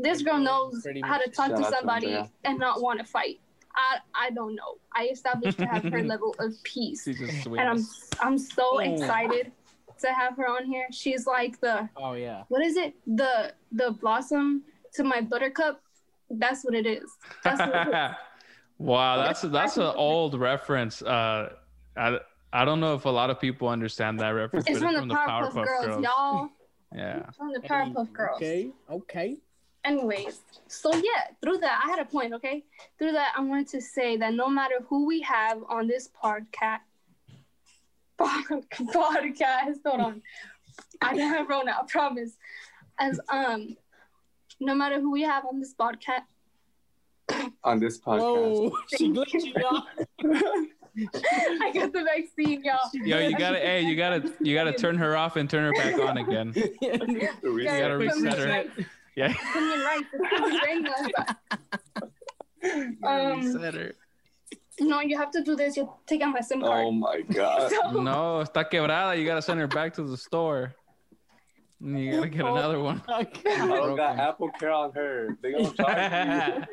D: This girl knows how to talk to
B: out to
D: somebody and not want to fight. I I don't know. I established to have her level of peace. And I'm. I'm so
A: Oh.
D: excited to have her on here. She's like the
A: Oh yeah.
D: what is it? The the blossom to my buttercup. That's what it is. That's what it is.
C: wow, that's that's an old reference. Uh, I I don't know if a lot of people understand that reference.
D: It's
C: but
D: from the Powerpuff Girls, y'all.
C: Yeah.
D: It's from the Powerpuff Girls.
A: Okay. Okay.
D: Anyways, so yeah, through that I had a point. Okay, through that I wanted to say that no matter who we have on this podcast, podcast. Hold on, I don't have Rona. I promise. As um, no matter who we have on this podcast,
B: On this podcast.
A: Whoa. She glitchy, y'all.
D: I got the vaccine, y'all.
C: Yo, you gotta, hey, you gotta, you gotta turn her off and turn her back on again.
B: The reason-
D: Yeah,
C: gotta reset her.
D: right-
C: Yeah.
D: put me right. It was raining outside. Um,
C: Reset her.
D: No, you have to do this. You take out my SIM card.
B: Oh my god.
D: So-
C: No, está quebrada. You gotta send her back to the store. You gotta get another one.
B: I don't got Apple Care on her. They gonna charge me.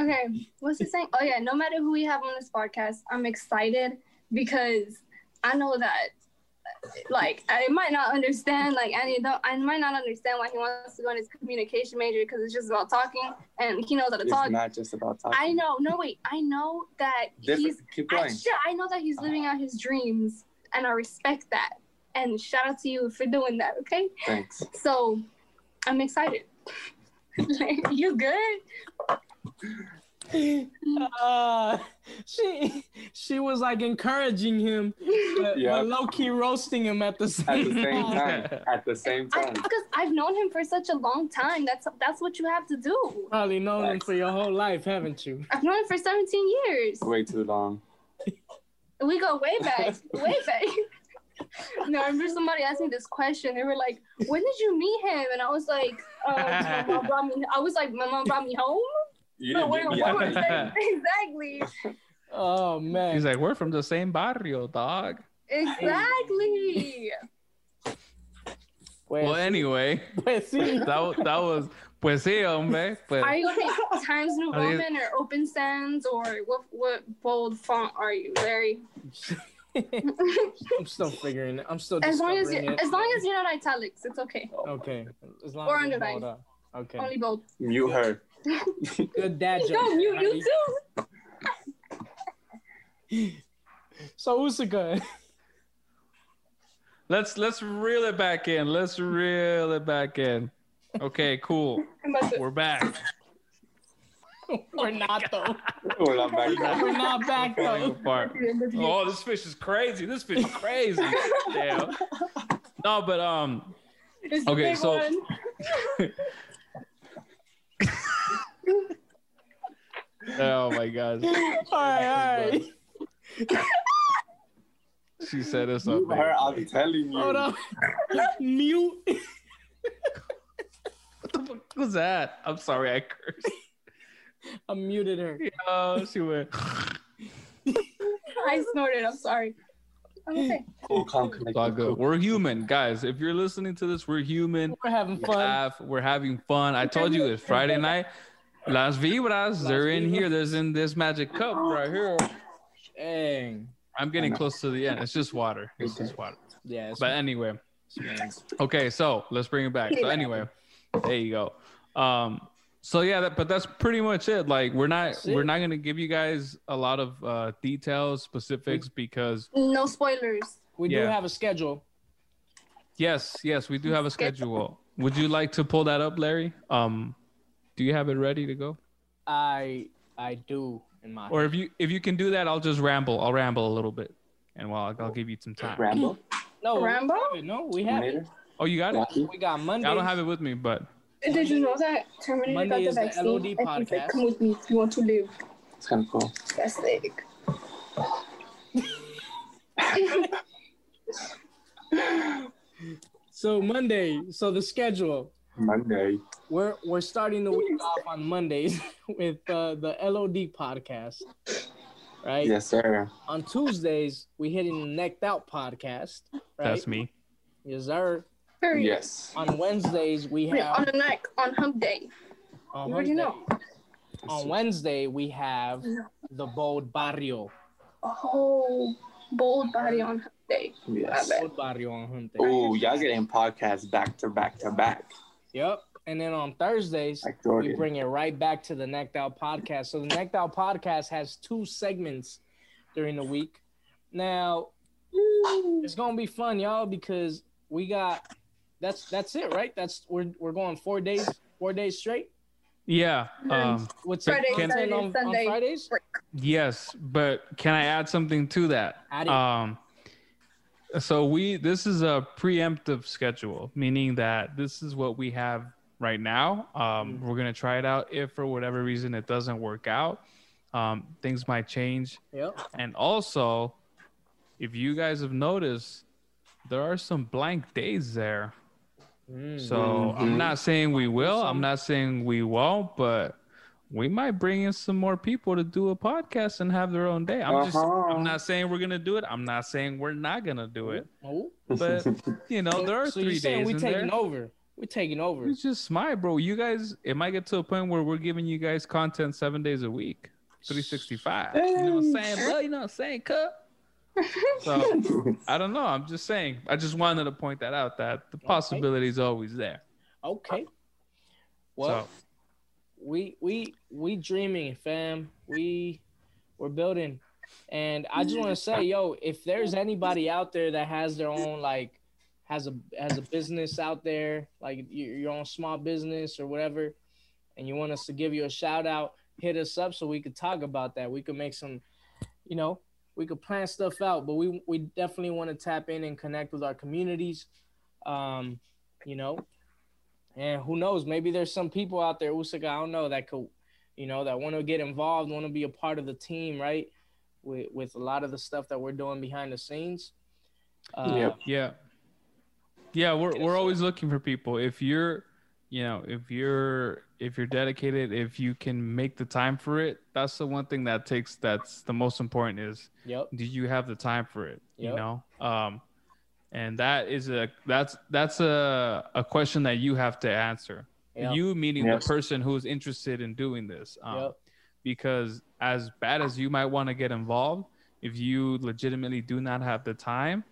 D: Okay, what's he saying? Oh yeah, no matter who we have on this podcast, I'm excited because I know that like I might not understand like any I might not understand why he wants to go in his communication major because it's just about talking and he knows how to
B: It's
D: talk.
B: not just about talking.
D: I know, no wait, I know that
B: Different.
D: he's
B: Keep
D: I,
B: going.
D: shit, I know that he's living out his dreams and I respect that. And shout out to you for doing that, okay?
B: Thanks.
D: So I'm excited. you good?
A: Uh, she she was like encouraging him, but,
B: Yeah.
A: but low key roasting him at the
B: At
A: same,
B: the same
A: time.
B: time. At the same time.
D: because I've known him for such a long time. That's that's what you have to do.
A: Probably known him for your whole life, haven't you?
D: I've known him for 17 years.
B: Way too long.
D: We go way back, way back. no, I remember somebody asked me this question. They were like, "When did you meet him?" And I was like, uh, "My mom brought me." I was like, "My mom brought me home."
B: You
D: No,
B: didn't
D: wait,
B: meet me
D: what
B: at
D: was
B: that.
D: that? exactly,
A: Oh man.
C: He's like, we're from the same barrio, dog.
D: exactly.
A: Pues,
C: Well, anyway,
A: pues sí.
C: that wa- that was pues sí, hombre. Pues,
D: Are you gonna take Times New Roman or Open Sans or what? What bold font are you, Larry?
A: I'm still figuring it. I'm still
D: As long as you,
A: discovering it.
D: as long as you're not italics, it's okay.
A: Okay. As long
D: Or
A: as it's
D: underlined.
A: bold up. Okay.
D: Only bold.
B: Mute her.
A: Good dad joke.
D: No, you
A: Heidi.
D: you too.
A: So Usuka,
C: let's let's reel it back in. Let's reel it back in. Okay, cool.
D: I'm about to-
C: We're back.
A: we're not though.
B: We're not back now.
A: We're not back though.
C: Oh, this fish is crazy. This fish is crazy. Damn. No, but um,
D: It's
C: Okay, so-
D: one.
C: Oh my god,
A: All right, all right.
C: she set us up.
B: Mute her. I'm telling you.
A: Hold on. Mute.
C: What the fuck was that? I'm sorry, I cursed.
A: I muted her.
C: Oh, she went.
D: I snorted. I'm sorry. I'm okay.
B: Cool, calm, connected.
C: all good. We're human, guys. If you're listening to this, we're human.
A: We're having fun.
C: laugh. We're having fun. I told you it's Friday night. Las vibras, they're in
A: vibras.
C: here. There's in this magic cup right here.
A: Dang.
C: I'm getting close to the end. It's just water. It's just water.
A: Yeah. It's,
C: But anyway, Okay, so let's bring it back. So anyway, there you go. Um, so yeah, that, but that's pretty much it. Like we're not we're not gonna give you guys a lot of uh, details, specifics because
D: No spoilers.
A: We do have a schedule.
C: yes, yes, we do have a schedule. Would you like to pull that up, Larry? Um, do you have it ready to go?
A: I I do in my
C: Or if you if you can do that, I'll just ramble. I'll ramble a little bit, and well, I'll, I'll give you some time.
B: Ramble.
A: no we
D: Rambo?
A: have it. No, we have it.
C: Oh, you got it.
A: We got Monday.
C: I don't have it with me, but
D: Did you know that Terminator
A: Monday
D: got
A: is
D: the
A: the
D: vaccine?
A: LOD
D: and he's
A: podcast.
D: like, come with me if you want to live.
B: It's kind of cool.
D: That's sick.
A: So Monday. So the schedule.
B: Monday.
A: We're we're starting the week off on Mondays with uh, the LOD podcast, right?
B: Yes, sir.
A: On Tuesdays we hitting the Necked Out podcast, right?
C: that's me.
A: Yes, sir.
D: Period.
B: Yes.
A: On Wednesdays we
D: Wait, on
A: have
D: the neck, on hump day.
A: on,
D: You already know.
A: Wednesday- on Wednesday we have the Bold Barrio.
D: Oh, bold body on hump day.
B: Yes.
A: Bold Barrio on Hump Day.
B: Oh, y'all getting podcasts back to back to back.
A: Yep. And then on Thursdays we bring it right back to the Necked Out podcast. So the Necked Out podcast has two segments during the week. Now it's gonna be fun, y'all, because we got that's that's it, right? That's we're we're going four days, four days straight.
C: Yeah. Um,
A: What's
C: Friday,
A: content
D: Saturday,
A: on, on
D: Sunday.
A: Fridays?
C: Yes, but can I add something to that?
A: Add it.
C: Um, so we this is a preemptive schedule, meaning that this is what we have right now. Um,
A: Mm-hmm.
C: We're gonna try it out. If for whatever reason it doesn't work out, um, things might change.
A: Yep.
C: And also, if you guys have noticed, there are some blank days there.
A: Mm.
C: So I'm
B: Mhm.
C: not saying we will. I'm not saying we won't, but we might bring in some more people to do a podcast and have their own day. I'm just
B: Uh-huh.
C: I'm not saying we're gonna do it. I'm not saying we're not gonna do it.
A: Oh.
C: But you know, there are
A: so
C: three
A: you're saying
C: days We're
A: taking
C: there.
A: over. We're taking over.
C: It's just my bro. You guys, it might get to a point where we're giving you guys content seven days a week, 365. You know what I'm saying? Bro, you know what I'm saying, cut. So I don't know. I'm just saying. I just wanted to point that out that the possibility is always there.
A: Okay. Well,
C: so
A: we we we dreaming, fam. We we're building, and I just want to say, yo, if there's anybody out there that has their own like has a has a business out there, like your, own small business or whatever, and you want us to give you a shout out, hit us up so we could talk about that. We could make some, you know, we could plan stuff out, but we we definitely want to tap in and connect with our communities. Um, you know, and who knows, maybe there's some people out there, Usaka, I don't know, that could, you know, that want to get involved, want to be a part of the team, right? With with a lot of the stuff that we're doing behind the scenes. Uh,
B: Yep.
C: yeah, yeah, we're we're always looking for people. If you're, you know, if you're if you're dedicated, if you can make the time for it, that's the one thing that takes. That's the most important. Is
A: Yep.
C: do you have the time for it? You know, um, and that is a that's that's a a question that you have to answer.
A: Yep.
C: You meaning
B: Yes.
C: the person who's interested in doing this. Um,
A: Yep.
C: Because as bad as you might want to get involved, if you legitimately do not have the time,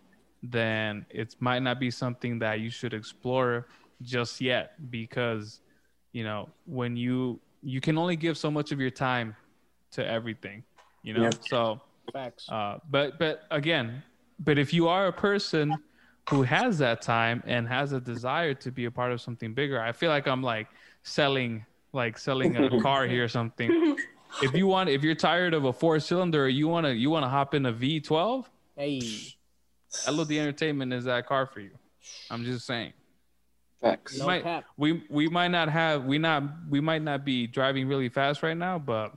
C: then it might not be something that you should explore just yet. Because, you know, when you you can only give so much of your time to everything, you know.
B: Yep.
C: So,
A: Facts.
C: uh, but but again, but if you are a person who has that time and has a desire to be a part of something bigger, I feel like I'm like selling like selling a car here or something. If you want, if you're tired of a four cylinder, you wanna you wanna hop in a V12.
A: Hey.
C: LOD Entertainment is that car for you. I'm just saying.
B: Facts.
A: No
C: might-
A: cap.
C: We we might not have we not we might not be driving really fast right now, but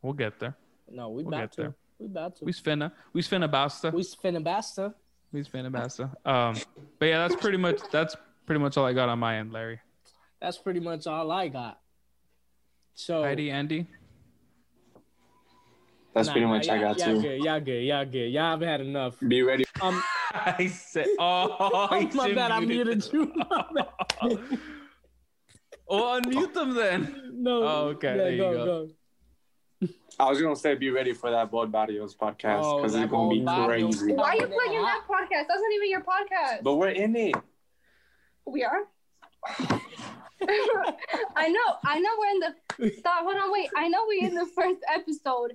C: we'll get there.
A: No, we
C: We'll
A: about
C: get
A: to.
C: there.
A: We about to.
C: We spinna we spinna basta.
A: We finna basta.
C: We spinna basta. Um, but yeah, that's pretty much that's pretty much all I got on my end, Larry.
A: That's pretty much all I got. So
C: Heidi, Andy.
B: That's
A: Nah,
B: pretty
A: nah,
B: much I got
A: y'all
B: too.
A: Good, y'all good. Y'all good. Y'all haven't had enough.
B: Be ready.
A: Um,
C: I said, oh,
A: oh, my bad. I muted you.
C: well, unmute them then.
A: no.
C: Oh, okay,
A: Yeah,
C: there you
A: go,
C: go.
A: go.
B: I was gonna say be ready for that Bold Barrios podcast
A: Oh,
B: because
A: that
B: it's gonna be
A: Barrios.
B: crazy.
D: Why are you
A: Yeah.
D: plugging that podcast? That's not even your podcast.
B: But we're in it.
D: We are. I know. I know we're in the. Stop. Hold on. Wait. I know we're in the first episode.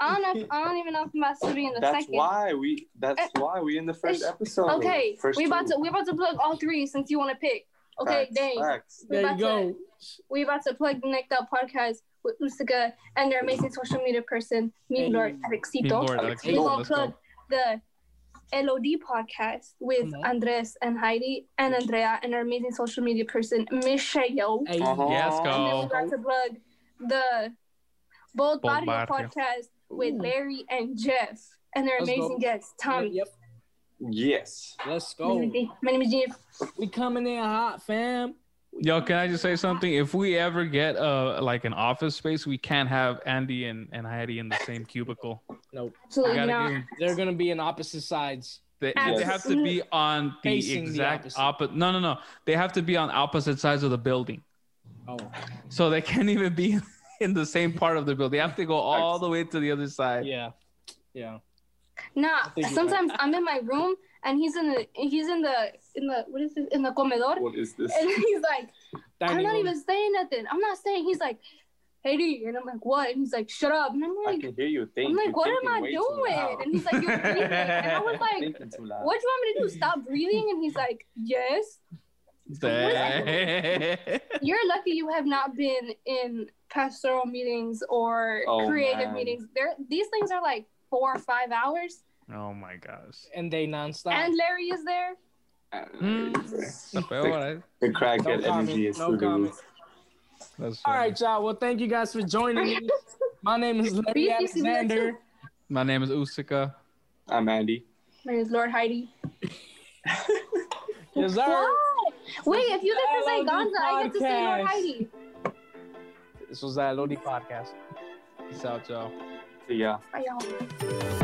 D: I don't know. If, I don't even know if I'm about to be in the
B: That's
D: second.
B: why we. That's
D: Eh,
B: why we in the first episode.
D: Okay.
B: First
D: we about
B: two.
D: to we about to plug all three since you want to pick. Okay.
B: Facts,
D: Dang.
B: facts.
D: We
A: There
D: about
A: you
D: to-
A: go.
D: we about to plug the Necked Up podcast with Usica and their amazing social media person, me
A: Hey.
D: Lord
C: Me
D: Alexito.
C: Lord,
D: We
C: Alexito,
D: gonna plug the LOD podcast with
A: Come on.
D: Andres and Heidi and Andrea and our amazing social media person, Michelle.
A: Hey,
B: Uh-huh.
C: Yes,
D: And then we
C: go.
D: got to plug the Bold,
C: Bold
D: Barrio
C: Barrio.
D: podcast with
A: Ooh.
D: Larry and Jeff and their
A: Let's go.
D: amazing guests, Tommy.
A: Yep.
B: Yes.
A: Let's go.
D: My name is Jeff.
A: We coming in hot, fam.
C: Yo, can I just say something? If we ever get uh like an office space, we can't have Andy and, and Heidi in the same cubicle.
A: Nope.
D: Absolutely not.
C: give
A: They're gonna be in opposite sides.
C: they, they have to be on the
A: Facing the opposite.
C: opposite. No, no, no. They have to be on opposite sides of the building.
A: Oh.
C: So they can't even be in the same part of the building. They have to go all the way to the other side.
A: Yeah. Yeah.
D: Nah,
A: think you're
D: sometimes I'm in my room and he's in the he's in the in the what is this in the comedor
B: What is this?
D: and he's like I'm not
A: room.
D: even saying nothing. I'm not saying. He's like, hey, D. And I'm like, what? And he's like, shut up. And I'm like,
B: I
D: like,
B: can hear you think.
D: I'm like,
B: You're
D: what am I doing? And he's like, you're breathing. And I was like,
B: Thinking too loud.
D: what do you want me to do? Stop breathing? And he's like, yes.
C: Dang.
D: You're lucky you have not been in pastoral meetings or
B: Oh,
D: creative
B: man.
D: meetings. There, these things are like four or five hours.
C: oh my gosh.
A: and they nonstop.
D: And Larry is there.
C: Mm. Está peor, eh?
B: The crackhead
A: No
B: energy is
A: no
B: through the roof.
C: That's
A: All
C: funny.
A: right, y'all. Well, thank you guys for joining me. My name is Larry Alexander.
C: My name is Usika.
B: I'm Andy.
D: My name is Lord Heidi.
A: Yes, sir.
D: What? Wait, if you get to say
A: LOD
D: Gonza, I get to say Lord
A: podcast.
D: Heidi.
A: This was that Lodi podcast.
C: Peace out, y'all.
B: See ya.
D: Bye, y'all.